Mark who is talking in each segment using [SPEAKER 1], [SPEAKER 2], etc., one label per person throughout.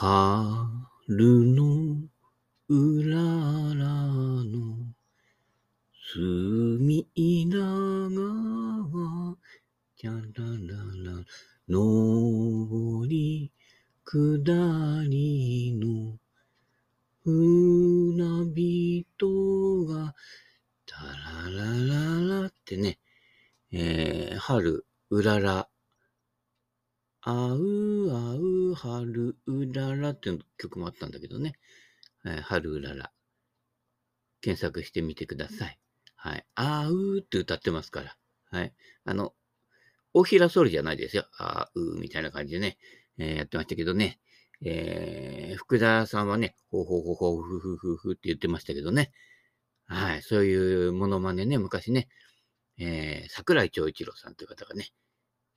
[SPEAKER 1] 春のうららの隅田川、チャラララ、上り、下りの船人が、タララララってね、えー、春、うらら、あうあう春うららっていう曲もあったんだけどね。えー春うらら。検索してみてください。はい。あうって歌ってますから。はい。あの、大平総理じゃないですよ。あうみたいな感じでね、えーやってましたけどね。えー福田さんはね、ほうほうほうほうふふふふって言ってましたけどね。はい。そういうモノマネね、昔ね、えー桜井長一郎さんという方がね、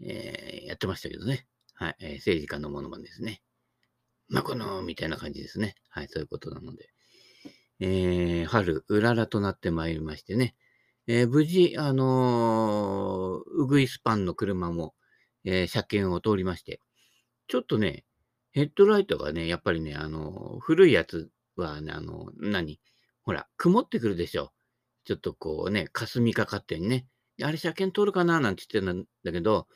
[SPEAKER 1] えーやってましたけどね。はい。えー政治家のモノマネですね。まあ、この、みたいな感じですね。はい。そういうことなので。えー春、うららとなってまいりましてね。えー無事、あのーウグイスパンの車も、えー車検を通りまして、ちょっとね、ヘッドライトがね、やっぱりね、あのー古いやつはね、あのー何？ほら、曇ってくるでしょ。ちょっとこうね、霞かかってね。あれ車検通るかな？なんて言ってたんだけど、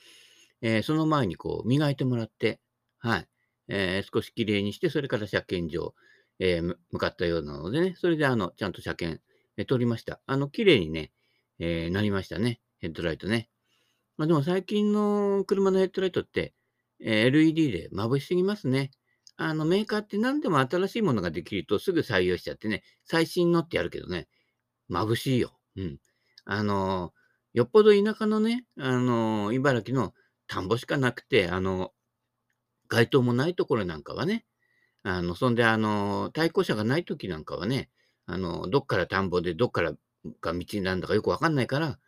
[SPEAKER 1] えーその前にこう、磨いてもらって、はい。えー少し綺麗にして、それから車検場、えー向かったようなのでね、それであの、ちゃんと車検、えー通りました。あの、綺麗にね、えーなりましたね。ヘッドライトね。まあでも最近の車のヘッドライトって、えー LED で眩しすぎますね。あの、メーカーって何でも新しいものができるとすぐ採用しちゃってね、最新のってやるけどね、眩しいよ。うん。あのーよっぽど田舎のね、あのー茨城の田んぼしかなくて、あの街灯もないところなんかはね、あの、そんで、あの、対向車がない時なんかはね、あの、どっから田んぼでどっからが道なんだかよくわかんないから、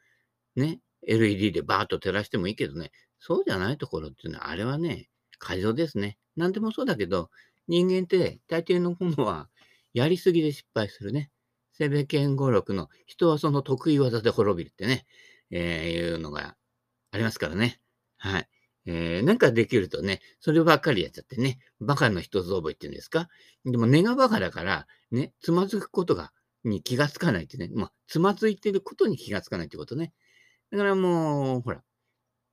[SPEAKER 1] ね、LED でバーッと照らしてもいいけどね、そうじゃないところっていうのは、あれはね、過剰ですね。何でもそうだけど、人間って大抵のものはやりすぎで失敗するね。セベケン語録の人はその得意技で滅びるってね、えーいうのがありますからね。はい。えーなんかできるとね、そればっかりやっちゃってね、バカの一つ覚えっていうんですか？でも根がバカだから、ね、つまずくことが、に気がつかないってね、まあ、つまずいてることに気がつかないってことね。だからもう、ほら、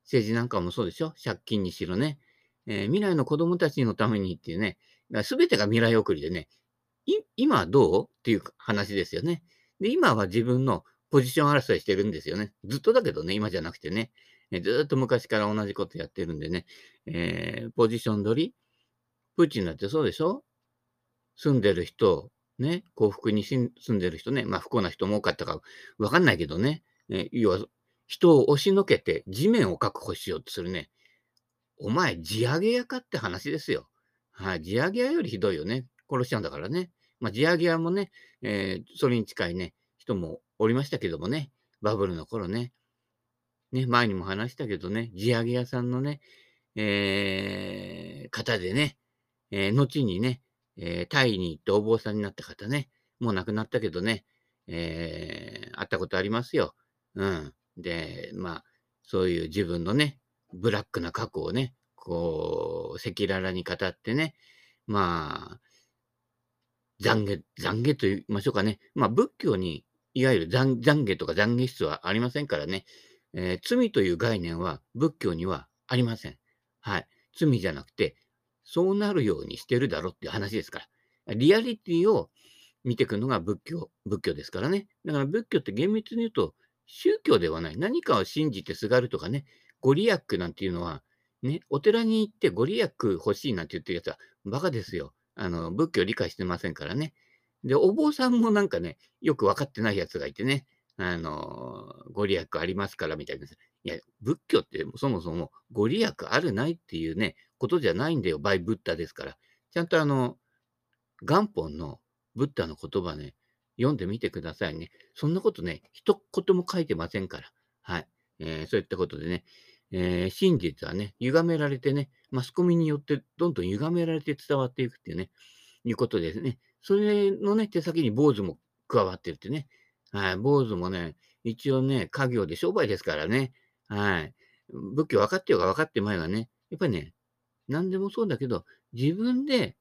[SPEAKER 1] 政治なんかもそうでしょ？借金にしろね。えー未来の子供たちのためにっていうね、すべてが未来送りでね、今はどうっていう話ですよね。で、今は自分のポジション争いしてるんですよね。ずっとだけどね、今じゃなくてね。えずっと昔から同じことやってるんでね、えーポジション取りプーチンだってそうでしょ？住んでる人、ね、幸福に住んでる人ね、まあ不幸な人も多かったかわかんないけどね、えー要は人を押しのけて地面を確保しようとするね。お前、地上げ屋かって話ですよ。はい、地上げ屋よりひどいよね。殺しちゃうんだからね。まあ地上げ屋もね、えーそれに近いね、人もおりましたけどもね、バブルの頃ね。ね、前にも話したけどね、地上げ屋さんのね、えー方でね、えー後にね、えータイに行ってお坊さんになった方ね、もう亡くなったけどね、えー会ったことありますよ。うん。で、まあ、そういう自分のね、ブラックな過去をね、こう、赤裸々に語ってね、まあ、懺悔、懺悔と言いましょうかね。まあ、仏教に、いわゆる懺懺悔とか懺悔室はありませんからね、えー罪という概念は仏教にはありません。はい。罪じゃなくて、そうなるようにしてるだろっていう話ですから。リアリティを見ていくのが仏教、仏教ですからね。だから仏教って厳密に言うと、宗教ではない。何かを信じてすがるとかね、ご利益なんていうのは、ね、お寺に行ってご利益欲しいなんて言ってるやつはバカですよ。あの、仏教理解してませんからね。で、お坊さんもなんかね、よく分かってないやつがいてね、あの、ご利益ありますからみたいな。いや、仏教ってそもそもご利益あるないっていうね、ことじゃないんだよ。バイブッダですから。ちゃんとあの、元本のブッダの言葉ね、読んでみてくださいね。そんなことね、一言も書いてませんから。はい。えーそういったことでね、えー真実はね、歪められてね、マスコミによってどんどん歪められて伝わっていくっていうね、いうことですね。それのね、手先に坊主も加わってるってね。はい。坊主もね、一応ね、家業で商売ですからね。はい。仏教分かってようが分かってまいがね、やっぱりね、何でもそうだけど、自分で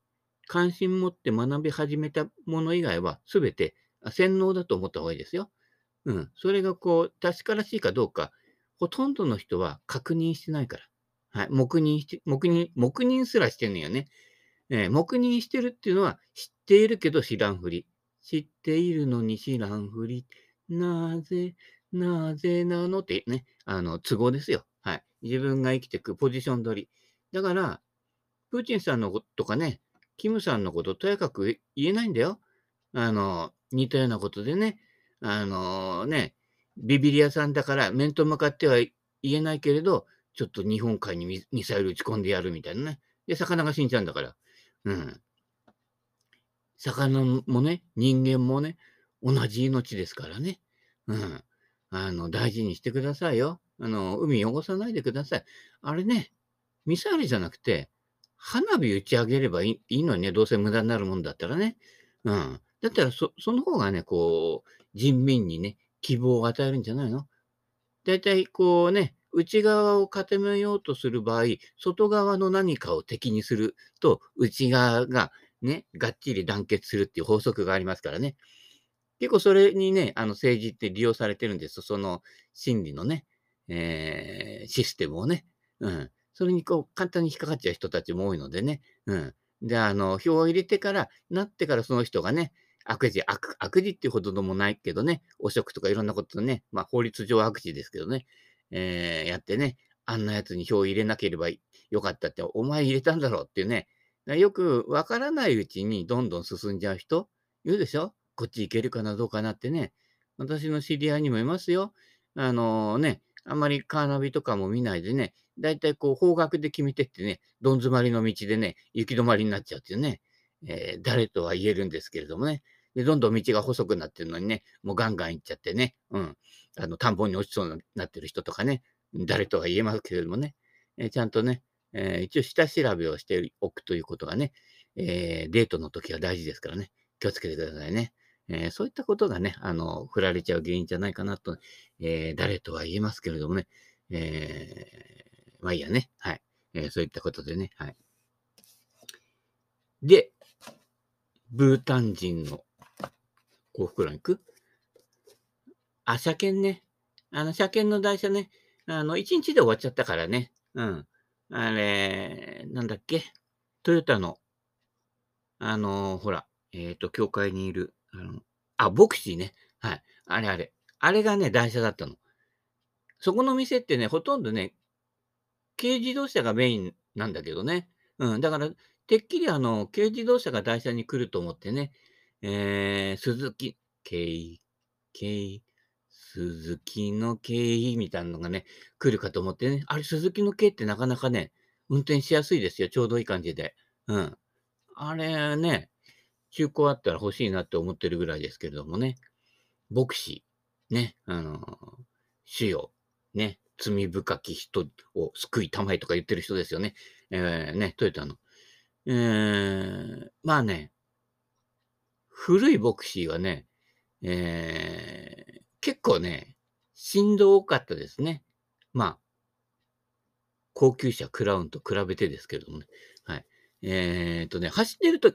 [SPEAKER 1] 関心持って学び始めたもの以外は、すべて洗脳だと思った方がいいですよ。うん。それがこう、確からしいかどうか、ほとんどの人は確認してないから。はい。黙認して、黙認、黙認すらしてんのよね。えー、黙認してるっていうのは、知っているけど知らんふり。知っているのに知らんふり。なぜ、なぜなのってね、あの、都合ですよ。はい。自分が生きていくポジション取り。だから、プーチンさんのこととかね、キムさんのこととやかく言えないんだよ。あの、似たようなことでね、あのね、ビビリ屋さんだから面と向かっては言えないけれど、ちょっと日本海にミサイル撃ち込んでやるみたいなね。で、魚が死んじゃうんだから。うん。魚もね、人間もね、同じ命ですからね。うん。あの、大事にしてくださいよ。あの、海汚さないでください。あれね、ミサイルじゃなくて、花火打ち上げればいいのにね、どうせ無駄になるもんだったらね。うん。だったらそ、その方がね、こう、人民にね、希望を与えるんじゃないの？だいたいこうね、内側を固めようとする場合、外側の何かを敵にすると、内側がね、がっちり団結するっていう法則がありますからね。結構それにね、あの政治って利用されてるんです。その心理のね、えー、システムをね。うん。それにこう、簡単に引っかかっちゃう人たちも多いのでね。うん。で、あの、票を入れてから、なってからその人がね、悪事、悪、悪事っていうほどでもないけどね、汚職とかいろんなことね、まあ法律上悪事ですけどね、えー、やってね、あんなやつに票を入れなければよかったって、お前入れたんだろうっていうね、よくわからないうちにどんどん進んじゃう人、いるでしょ？こっち行けるかな、どうかなってね。私の知り合いにもいますよ。あのー、ね、あんまりカーナビとかも見ないでね、だいたいこう方角で決めてってね、どん詰まりの道でね、行き止まりになっちゃうっていうね、えー、誰とは言えるんですけれどもね。で、どんどん道が細くなってるのにね、もうガンガン行っちゃってね、うん。あの、田んぼに落ちそうになってる人とかね、誰とは言えますけれどもね、えー、ちゃんとね、えー、一応下調べをしておくということがね、えー、デートの時は大事ですからね、気をつけてくださいね。えー、そういったことがね、あの、振られちゃう原因じゃないかなと、え、誰とは言えますけれどもね、えー、まあいいやね、はい。え、そういったことでね、はい。で、ブータン人の幸福欄行くあ、車検ね。あの、車検の台車ね。あの、1日で終わっちゃったからね。うん。あれ、なんだっけ？トヨタの、あの、ほら、えっ、ー、と、教会にいる、あの、あ、ボクシーね。はい。あれあれ。あれがね、台車だったの。そこの店ってね、ほとんどね、軽自動車がメインなんだけどね。うん。だから、てっきりあの、軽自動車が台車に来ると思ってね、えー、鈴木、軽、軽、鈴木の軽みたいなのがね、来るかと思ってね、あれ、鈴木の軽ってなかなかね、運転しやすいですよ。ちょうどいい感じで。うん。あれね、中古あったら欲しいなって思ってるぐらいですけれどもね。牧師、ね、あの主よ、ね、罪深き人を救いたまえとか言ってる人ですよね。えー、ね、トヨタの。えー、まあね、古いボクシーはね、えー、結構ね、振動多かったですね。まあ、高級車クラウンと比べてですけれどもね。はい。えー、っとね、走ってると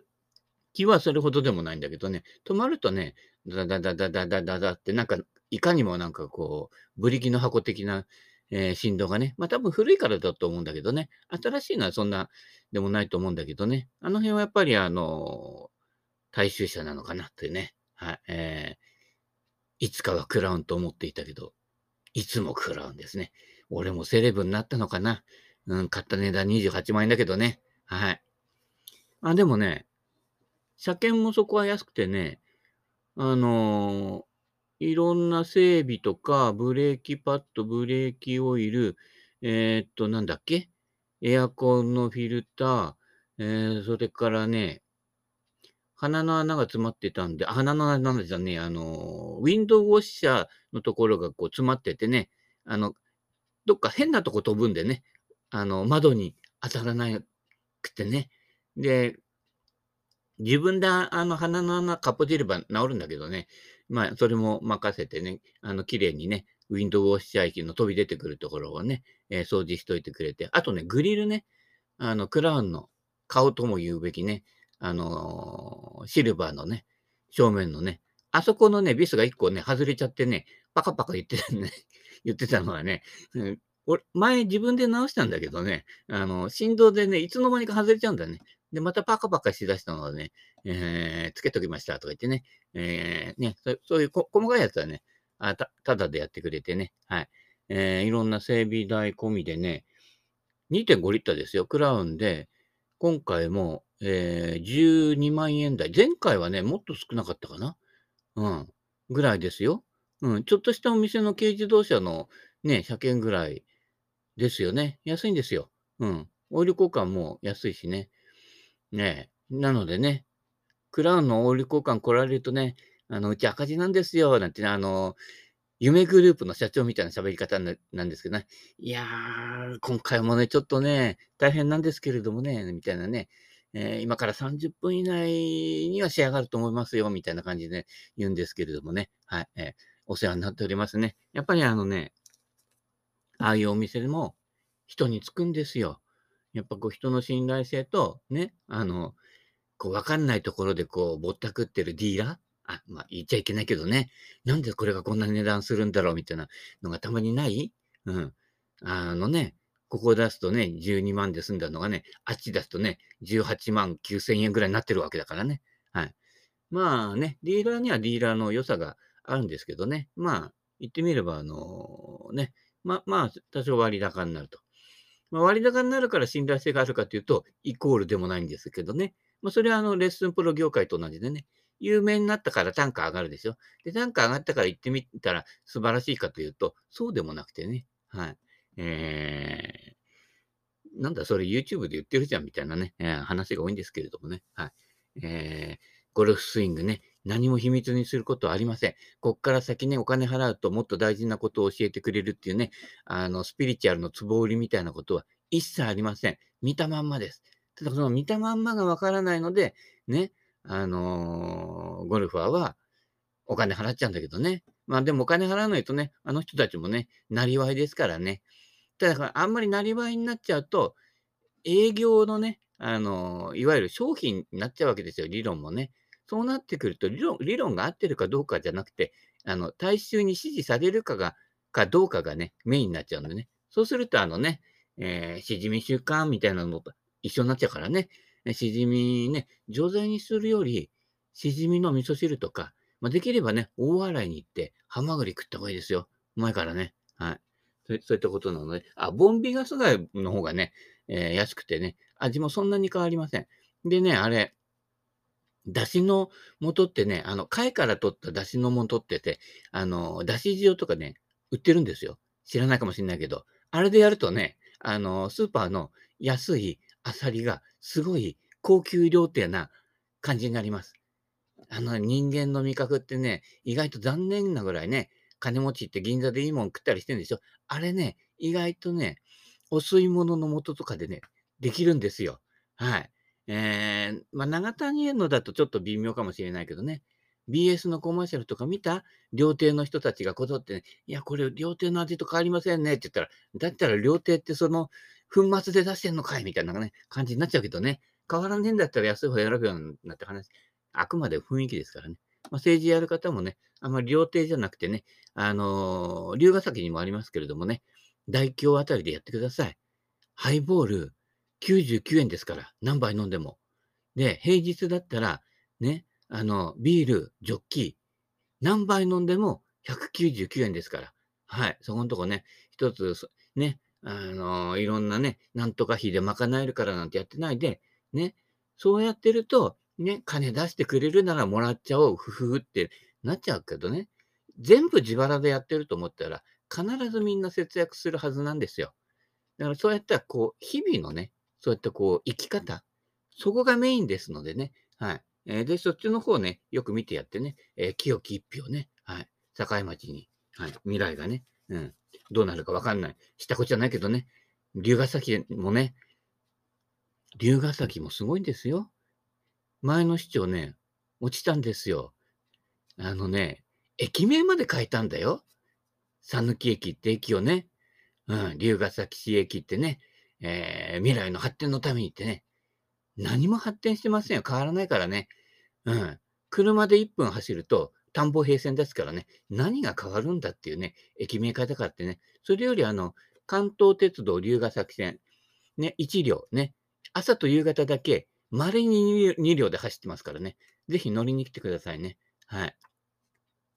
[SPEAKER 1] きはそれほどでもないんだけどね、止まるとね、ダダダダダダダダって、なんか、いかにもなんかこう、ブリキの箱的な、えー、振動がね、まあ多分古いからだと思うんだけどね、新しいのはそんなでもないと思うんだけどね、あの辺はやっぱりあの、大衆車なのかなってね。はい。え、いつかはクラウンと思っていたけど、いつもクラウンですね。俺もセレブになったのかな。うん、買った値段28万円だけどね。はい。あ、でもね、車検もそこは安くてね、あのー、いろんな整備とか、ブレーキパッド、ブレーキオイル、えー、っと、なんだっけ？エアコンのフィルター、えー、それからね、鼻の穴が詰まってたんで、鼻の穴じゃね。えあの、ウィンドウウォッシャーのところがこう詰まっててね、あの、どっか変なとこ飛ぶんでね、あの、窓に当たらなくてね。で、自分であの鼻の穴かっぽじれば治るんだけどね、まあ、それも任せてね、あの、綺麗にね、ウィンドウウォッシャー機の飛び出てくるところをね、えー、掃除しといてくれて、あとね、グリルね、あの、クラウンの顔とも言うべきね、あのーシルバーのね、正面のね、あそこのね、ビスが1個ね、外れちゃってね、パカパカ言ってたね、言ってたのはね、うん俺、前自分で直したんだけどね、あの、振動でね、いつの間にか外れちゃうんだよね。で、またパカパカしだしたのはね、えー、つけときましたとか言ってね、えー、ね、そそういうこ細かいやつはね、あた、ただでやってくれてね、はい。えー、いろんな整備代込みでね、2.5リッターですよ、クラウンで、今回も、えー、12万円台。前回はね、もっと少なかったかなうん。ぐらいですよ。うん。ちょっとしたお店の軽自動車のね、車検ぐらいですよね。安いんですよ。うん。オイル交換も安いしね。ねえ。なのでね、クラウンのオイル交換来られるとね、あの、うち赤字なんですよ、なんてね、あの、夢グループの社長みたいな喋り方ななんですけどね。いやー、今回もね、ちょっとね、大変なんですけれどもね、みたいなね。えー今から30分以内には仕上がると思いますよ、みたいな感じで言うんですけれどもね。はい。えーお世話になっておりますね。やっぱりあのね、ああいうお店でも人につくんですよ。やっぱこう人の信頼性と、ね、あの、こうわかんないところでこうぼったくってるディーラーあ、まあ言っちゃいけないけどね。なんでこれがこんな値段するんだろうみたいなのがたまにない？うん。あのね、ここ出すとね、12万で済んだのがね、あっち出すとね、18万9千円ぐらいになってるわけだからね。はい。まあね、ディーラーにはディーラーの良さがあるんですけどね。まあ、言ってみれば、あのね、ま、まあ、多少割高になると。まあ、割高になるから信頼性があるかというと、イコールでもないんですけどね。まあ、それはあの、レッスンプロ業界と同じでね、有名になったから単価上がるでしょ。で、単価上がったから行ってみたら素晴らしいかというと、そうでもなくてね。はい。えー、なんだ、それ YouTube で言ってるじゃんみたいなね、えー話が多いんですけれどもね。はい。えー、ゴルフスイングね、何も秘密にすることはありません。こっから先ね、お金払うともっと大事なことを教えてくれるっていうね、あの、スピリチュアルの壺売りみたいなことは一切ありません。見たまんまです。ただ、その見たまんまがわからないので、ね、あのーゴルファーはお金払っちゃうんだけどね。まあでもお金払わないとね、あの人たちもね、なりわいですからね。ただ、あんまりなりわいになっちゃうと、営業のね、あのいわゆる商品になっちゃうわけですよ、理論もね。そうなってくると、理論理論が合ってるかどうかじゃなくて、あの、大衆に支持されるかが、かどうかがね、メインになっちゃうんでね。そうすると、あのね、えー、しじみ習慣みたいなのと一緒になっちゃうからね。しじみね、錠剤にするより、しじみの味噌汁とか、まあ、できればね、大洗に行って、ハマグリ食った方がいいですよ。うまいからね。はい。そういったことなので、あ、ボンビガス貝の方がね、えー安くてね、味もそんなに変わりません。でね、あれ、だしの素ってね、あの、貝から取っただしの素ってて、あの、だし塩とかね、売ってるんですよ。知らないかもしれないけど、あれでやるとね、あの、スーパーの安いアサリがすごい高級料亭な感じになります。あの、人間の味覚ってね、意外と残念なぐらいね、金持ちって銀座でいいもん食ったりしてるんでしょ？あれね、意外とね、お吸い物の素とかでね、できるんですよ。はい。えー、まあ、長谷園のだとちょっと微妙かもしれないけどね。BS のコマーシャルとか見た？料亭の人たちがこぞってね、いや、これ料亭の味と変わりませんねって言ったら、だったら料亭ってその粉末で出してんのかい？みたいなね、感じになっちゃうけどね。変わらねえんだったら安い方選ぶようになって話。あくまで雰囲気ですからね。まあ、政治やる方もね、あまり料亭じゃなくてね、あのー龍ヶ崎にもありますけれどもね、大京あたりでやってください。ハイボール99円ですから、何杯飲んでも。で、平日だったら、ね、あの、ビール、ジョッキー、何杯飲んでも199円ですから。はい。そこのとこね、一つ、ね、あのいろんなね、なんとか費で賄えるからなんてやってないで、ね、そうやってると、ね、金出してくれるならもらっちゃおう、ふふふってなっちゃうけどね、全部自腹でやってると思ったら、必ずみんな節約するはずなんですよ。だからそうやったら、こう、日々のね、そうやってこう、生き方、そこがメインですのでね、はい。えーで、そっちの方ね、よく見てやってね、えー清き一票ね、はい。境町に、はい。未来がね、うん。どうなるかわかんない。したこじゃないけどね、龍ヶ崎もね、龍ヶ崎もすごいんですよ。前の市長ね、落ちたんですよ。あのね、駅名まで変えたんだよ。讃岐駅って駅をね、うん、龍ヶ崎市駅ってね、えー未来の発展のためにってね、何も発展してませんよ。変わらないからね。うん。車で1分走ると、田んぼ平線ですからね、何が変わるんだっていうね、駅名変えたからってね、それよりあの、関東鉄道龍ヶ崎線、ね、1両ね、朝と夕方だけ、稀に2両で走ってますからね、ぜひ乗りに来てくださいね。はい。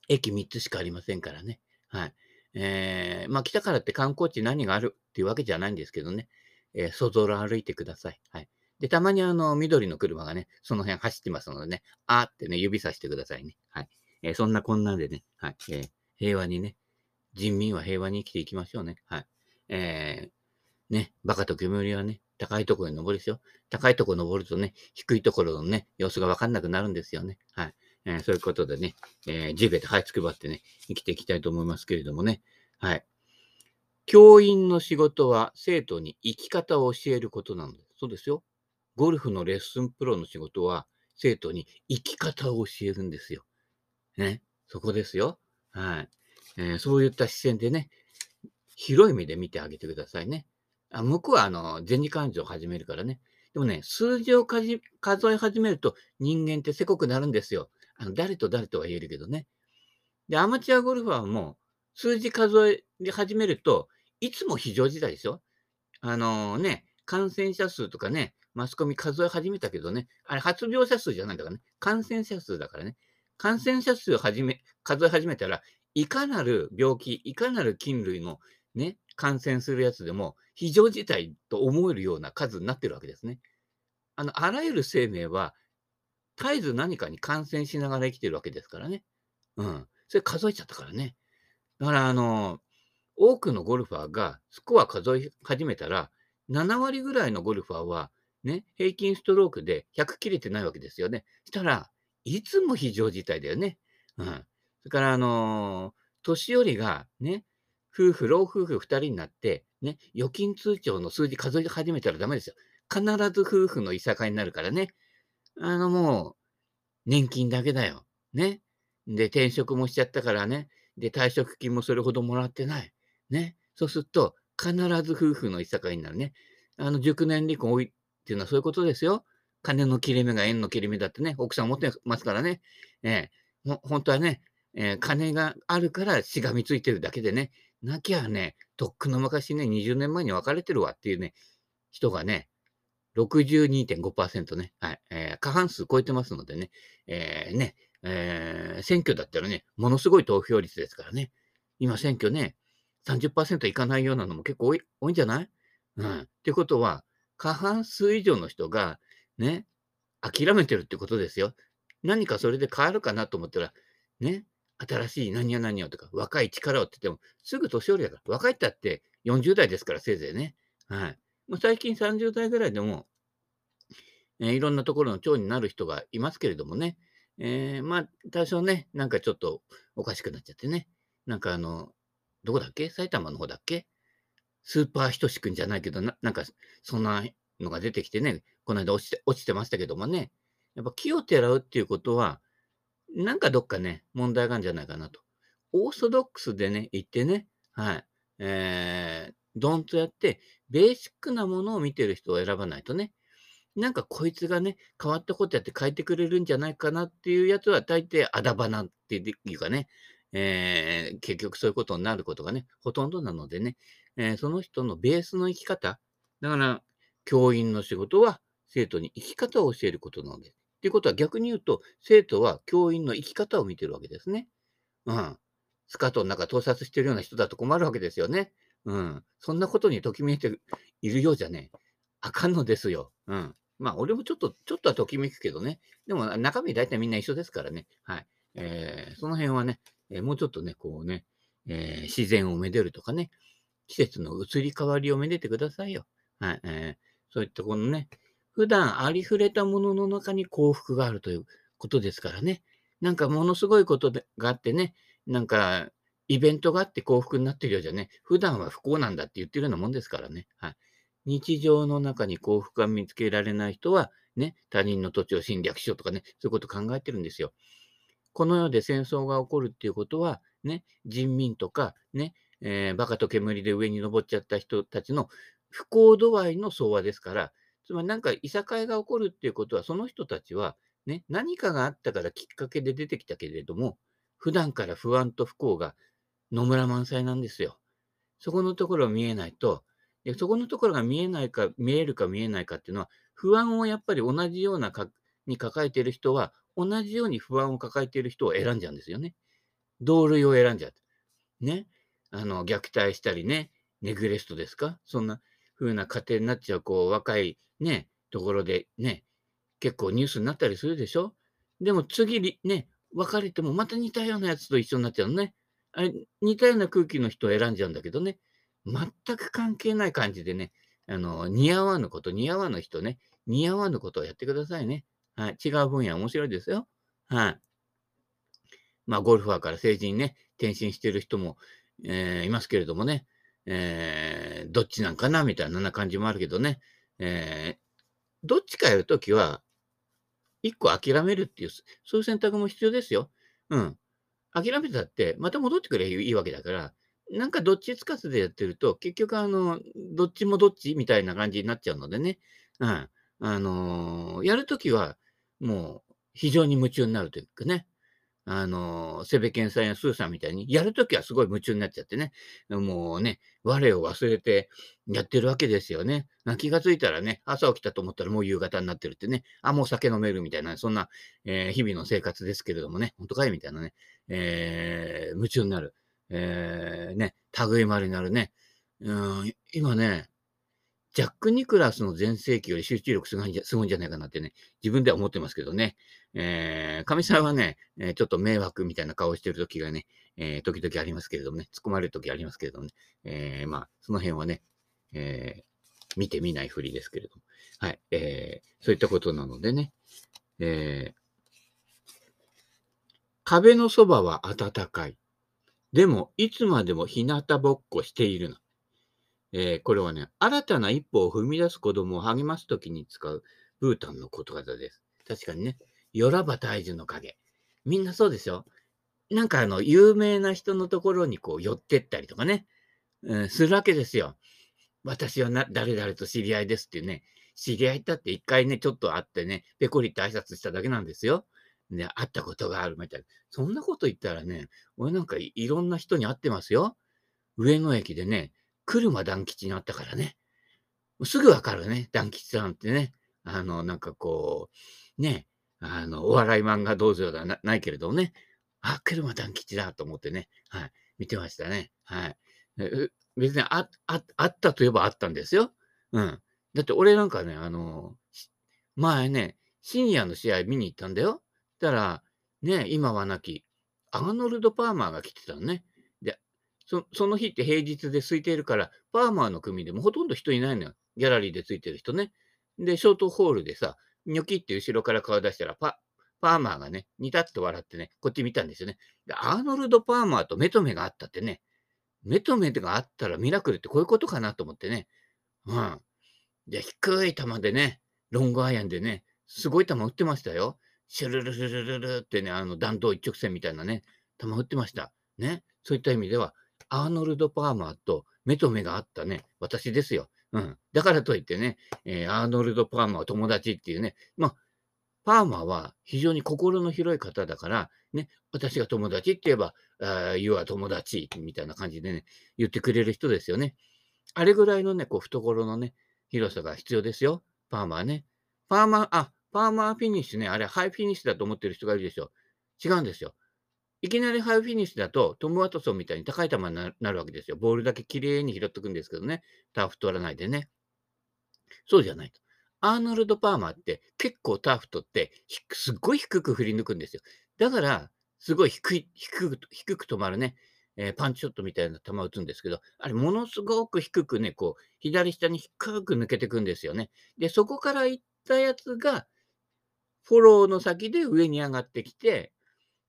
[SPEAKER 1] 駅3つしかありませんからね。はい。えー、まあ来たからって観光地何があるっていうわけじゃないんですけどね、えー、外空歩いてください。はい。で、たまにあの、緑の車がね、その辺走ってますのでね、あーってね、指さしてくださいね。はい。えー、そんなこんなんでね、はい。えー、平和にね、人民は平和に生きていきましょうね。はい。えー、ね、バカと煙はね、高いところに登るですよ。高いところ登るとね、低いところのね、様子がわかんなくなるんですよね。はい。えー、そういうことでね、えー、地べて這いつくばってね、生きていきたいと思いますけれどもね。はい。教員の仕事は生徒に生き方を教えることなのです。そうですよ。ゴルフのレッスンプロの仕事は生徒に生き方を教えるんですよ。ね。そこですよ。はい。えー、そういった視線でね、広い目で見てあげてくださいね。あ向こうは、あの、前二感情を始めるからね。でもね、数字を数え始めると人間ってせこくなるんですよ。あの誰と誰とは言えるけどね。で、アマチュアゴルファーも数字数え始めると、いつも非常事態ですよ。あのー、ね、感染者数とかね、マスコミ数え始めたけどね、あれ発病者数じゃないんだからね、感染者数だからね。感染者数を始め、数え始めたら、いかなる病気、いかなる菌類のね、感染するやつでも、非常事態と思えるような数になってるわけですね。あの、あらゆる生命は、絶えず何かに感染しながら生きてるわけですからね。うん。それ数えちゃったからね。だから、あの、多くのゴルファーがスコア数え始めたら、7割ぐらいのゴルファーは、ね、平均ストロークで100切れてないわけですよね。したら、いつも非常事態だよね。うん。それから、あの、年寄りがね、夫婦、老夫婦2人になって、ね、預金通帳の数字数え始めたらダメですよ。必ず夫婦のいさかいになるからね。あの、もう、年金だけだよ。ね。で、転職もしちゃったからね。で、退職金もそれほどもらってない。ね。そうすると、必ず夫婦のいさかいになるね。あの、熟年離婚多いっていうのはそういうことですよ。金の切れ目が縁の切れ目だってね、奥さん持ってますからね。えー、本当はね、えー、金があるからしがみついてるだけでね、なきゃね、とっくの昔ね、20年前に別れてるわっていうね、人がね、62.5%ね、はい、えー、過半数超えてますのでね、えー、ね、えー、選挙だったらね、ものすごい投票率ですからね、今選挙ね、30%いかないようなのも結構多い多いんじゃない？うん。ってことは、過半数以上の人が、ね、諦めてるってことですよ。何かそれで変わるかなと思ったら、ね、新しい何や何やとか、若い力をって言っても、すぐ年寄りだから、若いったって40代ですから、せいぜいね。はい。まあ、最近30代ぐらいでも、えー、いろんなところの長になる人がいますけれどもね、えー、まあ、多少ね、なんかちょっとおかしくなっちゃってね、なんかあの、どこだっけ？埼玉の方だっけ？スーパーひとしくんじゃないけどな、なんか、そんなのが出てきてね、この間落ちて、落ちてましたけどもね、やっぱ木をてらうっていうことは、なんかどっかね、問題があるんじゃないかなと。オーソドックスでね、言ってね、はい。えー、ドンとやって、ベーシックなものを見てる人を選ばないとね、なんかこいつがね、変わったことやって変えてくれるんじゃないかなっていうやつは大抵あだ花っていうかね、えー、結局そういうことになることがね、ほとんどなのでね、えー、その人のベースの生き方、だから、教員の仕事は生徒に生き方を教えることなので、ていうことは逆に言うと、生徒は教員の生き方を見てるわけですね。うん。スカートの中盗撮してるような人だと困るわけですよね。うん。そんなことにときめいているようじゃね、あかんのですよ。うん。まあ、俺もちょっと、ちょっとはときめくけどね。でも、中身大体みんな一緒ですからね。はい。えー、その辺はね、えー、もうちょっとね、こうね、えー、自然をめでるとかね、季節の移り変わりをめでてくださいよ。はい。えー、そういったこのね、普段ありふれたものの中に幸福があるということですからね。なんかものすごいことがあってね、なんかイベントがあって幸福になってるようじゃね、普段は不幸なんだって言ってるようなもんですからね。はい。日常の中に幸福が見つけられない人は、ね、他人の土地を侵略しようとかね、そういうこと考えてるんですよ。この世で戦争が起こるっていうことは、ね、人民とか、ね、えー、バカと煙で上に登っちゃった人たちの不幸度合いの相和ですから、つまりなんかいさかいが起こるっていうことは、その人たちは、ね、何かがあったからきっかけで出てきたけれども、普段から不安と不幸が野村満載なんですよ。そこのところ見えないと、でそこのところが見えないか、見えるか見えないかっていうのは、不安をやっぱり同じようなかに抱えている人は、同じように不安を抱えている人を選んじゃうんですよね。同類を選んじゃう。ね。あの、虐待したりね、ネグレストですか？そんな風な家庭になっちゃう、こう、若いね、ところでね、結構ニュースになったりするでしょ？でも次、ね、別れてもまた似たようなやつと一緒になっちゃうのね。あれ、似たような空気の人を選んじゃうんだけどね。全く関係ない感じでね、あの、似合わぬこと、似合わぬ人ね、似合わぬことをやってくださいね。はい。違う分野面白いですよ。はい。まあ、ゴルファーから成人にね、転身してる人も、えー、いますけれどもね、えー、どっちなんかなみたいな感じもあるけどね、えー、どっちかやるときは、一個諦めるっていう、そういう選択も必要ですよ。うん。諦めたって、また戻ってくればいいわけだから、なんかどっちつかずでやってると、結局あの、どっちもどっちみたいな感じになっちゃうのでね。うん。あのー、やるときは、もう、非常に夢中になるというかね。あの、セベケンさんやスーさんみたいに、やるときはすごい夢中になっちゃってね、もうね、我を忘れてやってるわけですよね。気がついたらね、朝起きたと思ったらもう夕方になってるってね、あ、もう酒飲めるみたいな、そんな、えー、日々の生活ですけれどもね、本当かいみたいなね、えー、夢中になる。えー、ね、類まれになるね。うん、今ね、ジャック・ニクラスの全盛期より集中力すごいんじゃすごいんじゃないかなってね、自分では思ってますけどね。えー、神さんはね、え、ちょっと迷惑みたいな顔してる時がね、えー、時々ありますけれどもね、突っ込まれる時ありますけれどもね、えー、まあ、その辺はね、えー、見てみないふりですけれども。はい、えー、そういったことなのでね、えー、壁のそばは暖かい。でも、いつまでも日向ぼっこしているな。えー、これはね、新たな一歩を踏み出す子供を励ますときに使うブータンのことわざです。確かにね、よらば大樹の影。みんなそうですよ。なんかあの、有名な人のところにこう寄ってったりとかね、うん、するわけですよ。私はな、誰々と知り合いですっていうね、知り合いだって一回ね、ちょっと会ってね、ペコリって挨拶しただけなんですよ。ね、会ったことがあるみたいな。そんなこと言ったらね、俺なんかいろんな人に会ってますよ。上野駅でね、車団吉になったからね。すぐわかるね、団吉さんってね。あの、なんかこう、ね、あの、お笑い漫画道場ではないけれどもね。あ、車団吉だと思ってね。はい。見てましたね。はい。別にあ、あ、あったといえばあったんですよ。うん。だって俺なんかね、あの、前ね、深夜の試合見に行ったんだよ。たら、ね、今はなき、アーノルド・パーマーが来てたのね。そその日って平日で空いているから、パーマーの組でもほとんど人いないのよ。ギャラリーでついてる人ね。で、ショートホールでさ、ニョキって後ろから顔出したら、パ、パーマーがね、ニタッと笑ってね、こっち見たんですよね。で、アーノルド・パーマーと目と目があったってね、目と目があったらミラクルってこういうことかなと思ってね。うん。で、低い球でね、ロングアイアンでね、すごい球打ってましたよ。シュルルルルルルってね、あの弾道一直線みたいなね、球打ってました。ね。そういった意味では、アーノルド・パーマーと目と目があったね、私ですよ。うん。だからといってね、えー、アーノルド・パーマーは友達っていうね、まあ、パーマーは非常に心の広い方だから、ね、私が友達って言えば、あ You は友達みたいな感じでね、言ってくれる人ですよね。あれぐらいのね、こう、懐のね、広さが必要ですよ。パーマーね。パーマー、あ、パーマーフィニッシュね、あれハイフィニッシュだと思ってる人がいるでしょ。違うんですよ。いきなりハイフィニッシュだと、トム・ワトソンみたいに高い球になるわけですよ。ボールだけ綺麗に拾っていくんですけどね。ターフ取らないでね。そうじゃないと。アーノルド・パーマーって結構ターフ取って、すっごい低く振り抜くんですよ。だから、すごい低い、低く、低く止まるね、えー、パンチショットみたいな球を打つんですけど、あれ、ものすごく低くね、こう、左下に低く抜けていくんですよね。で、そこから行ったやつが、フォローの先で上に上がってきて、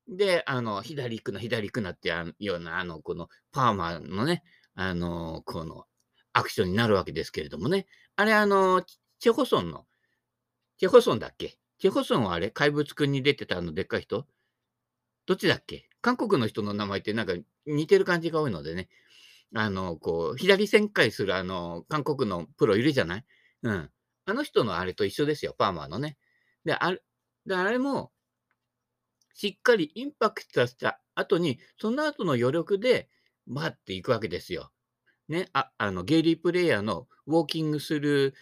[SPEAKER 1] で、あの、左行くな、左行くなっていうような、あの、このパーマのね、あの、このアクションになるわけですけれどもね。あれ、あの、チェホソンの、チェホソンだっけ？チェホソンはあれ？怪物くんに出てたあのでっかい人？どっちだっけ？韓国の人の名前ってなんか似てる感じが多いのでね。あの、こう、左旋回するあの、韓国のプロいるじゃない？うん。あの人のあれと一緒ですよ、パーマーのね。で、あれ、であれも、しっかりインパクトした後に、その後の余力で、バッていくわけですよ。ね、ああの、ゲイリープレイヤーのウォーキングする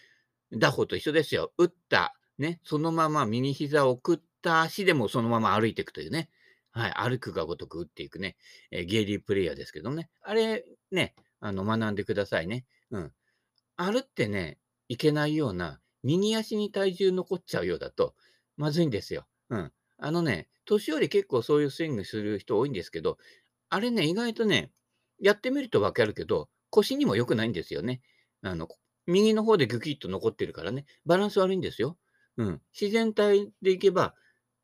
[SPEAKER 1] 打法と一緒ですよ。打った、ね、そのまま右膝を送った足でもそのまま歩いていくというね。はい、歩くがごとく打っていくね、えー、ゲイリープレイヤーですけどね。あれ、ね、あの、学んでくださいね。うん。歩ってね、いけないような、右足に体重残っちゃうようだと、まずいんですよ。うん。あのね、年寄り結構そういうスイングする人多いんですけど、あれね、意外とね、やってみるとわかるけど、腰にも良くないんですよね。あの、右の方でグキッと残ってるからね、バランス悪いんですよ。うん。自然体でいけば、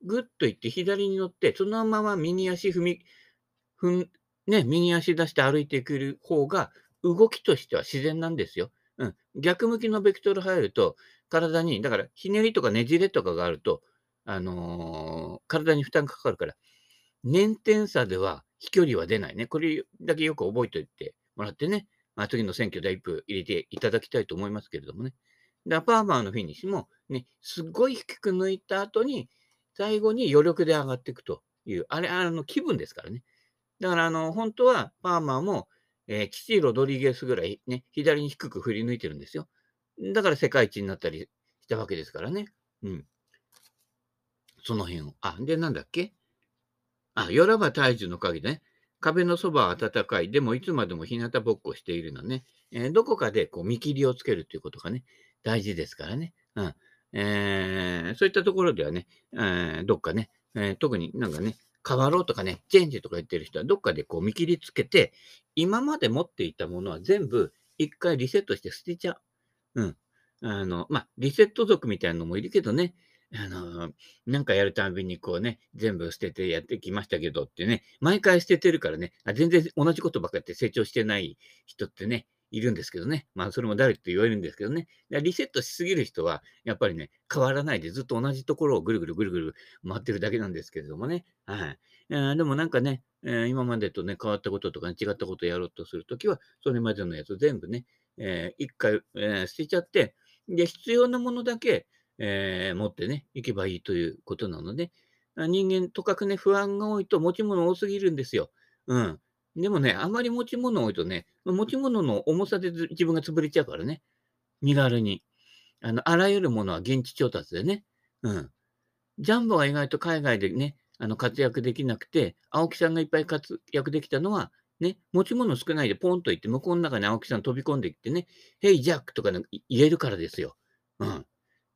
[SPEAKER 1] ぐっといって左に乗って、そのまま右足踏み、踏ん、ね、右足出して歩いてくる方が、動きとしては自然なんですよ。うん。逆向きのベクトル入ると、体に、だから、ひねりとかねじれとかがあると、あのー、体に負担がかかるから、粘点差では飛距離は出ないね。これだけよく覚えておいてもらってね。まあ、次の選挙で一歩入れていただきたいと思いますけれどもね。で、パーマーのフィニッシュも、ね、すっごい低く抜いた後に、最後に余力で上がっていくという、あれ、あの、気分ですからね。だから、あの、本当は、パーマーも、えー、父ロドリゲスぐらいね、左に低く振り抜いてるんですよ。だから世界一になったりしたわけですからね。うん。その辺を。あ、で、なんだっけ？あ、よらば大樹の陰でね。壁のそばは暖かい。でもいつまでも日向ぼっこしているのね。えー、どこかでこう見切りをつけるということがね、大事ですからね。うん。えー、そういったところではね、えー、どっかね、えー、特になんかね、変わろうとかね、チェンジとか言ってる人はどっかでこう見切りつけて、今まで持っていたものは全部一回リセットして捨てちゃう。うん。あの、まあ、リセット族みたいなのもいるけどね、あの、なんかやるたびにこうね、全部捨ててやってきましたけどってね、毎回捨ててるからね、あ全然同じことばっかりって成長してない人ってね、いるんですけどね。まあ、それも誰って言われるんですけどね。リセットしすぎる人は、やっぱりね、変わらないでずっと同じところをぐるぐるぐるぐる回ってるだけなんですけれどもね。はい。えでもなんかね、えー、今までとね、変わったこととか、ね、違ったことをやろうとするときは、それまでのやつ全部ね、えー、一回、えー、捨てちゃって、で、必要なものだけ、えー、持ってね、行けばいいということなので、人間、とかくね、不安が多いと持ち物多すぎるんですよ。うん。でもね、あまり持ち物多いとね、持ち物の重さで自分が潰れちゃうからね。身軽に。あの、あらゆるものは現地調達でね。うん。ジャンボが意外と海外でね、あの、活躍できなくて、青木さんがいっぱい活躍できたのは、ね、持ち物少ないでポンと行って、向こうの中に青木さん飛び込んでいってね、ヘイジャックとか、ね、言えるからですよ。うん。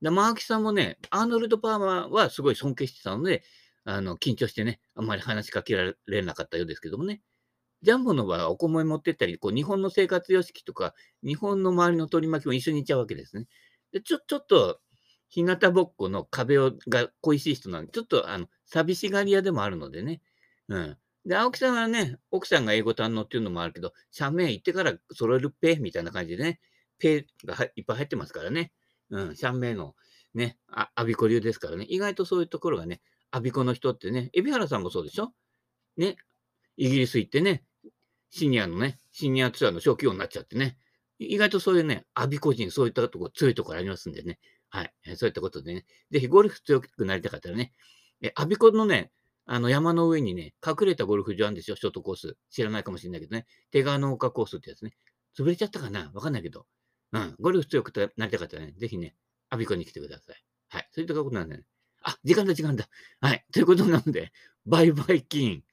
[SPEAKER 1] で、マーキさんもね、アーノルド・パーマーはすごい尊敬してたので、あの、緊張してね、あんまり話しかけられなかったようですけどもね。ジャンボの場合はお米持ってったり、こう、日本の生活様式とか、日本の周りの取り巻きも一緒にいっちゃうわけですね。で、ちょ、ちょっと、日向ぼっこの壁をが恋しい人なんで、ちょっと、あの、寂しがり屋でもあるのでね。うん。で、青木さんはね、奥さんが英語堪能っていうのもあるけど、社名行ってから揃えるペみたいな感じでね、ペがいっぱい入ってますからね。うん、シャンメイのね、あ、アビコ流ですからね。意外とそういうところがね、アビコの人ってね、海老原さんもそうでしょ？ね、イギリス行ってね、シニアのね、シニアツアーの小規模になっちゃってね、意外とそういうね、アビコ人、そういったとこ強いところありますんでね。はい。そういったことでね、ぜひゴルフ強くなりたかったらね、え、アビコのね、あの山の上にね、隠れたゴルフ場あるんですよ、ショートコース。知らないかもしれないけどね。手川農家コースってやつね。潰れちゃったかな？わかんないけど。うん。ゴルフ強くなりたかったらね、ぜひね、アビコに来てください。はい。そういったことなんでね。あ、時間だ、時間だ。はい。ということなので、バイバイキン。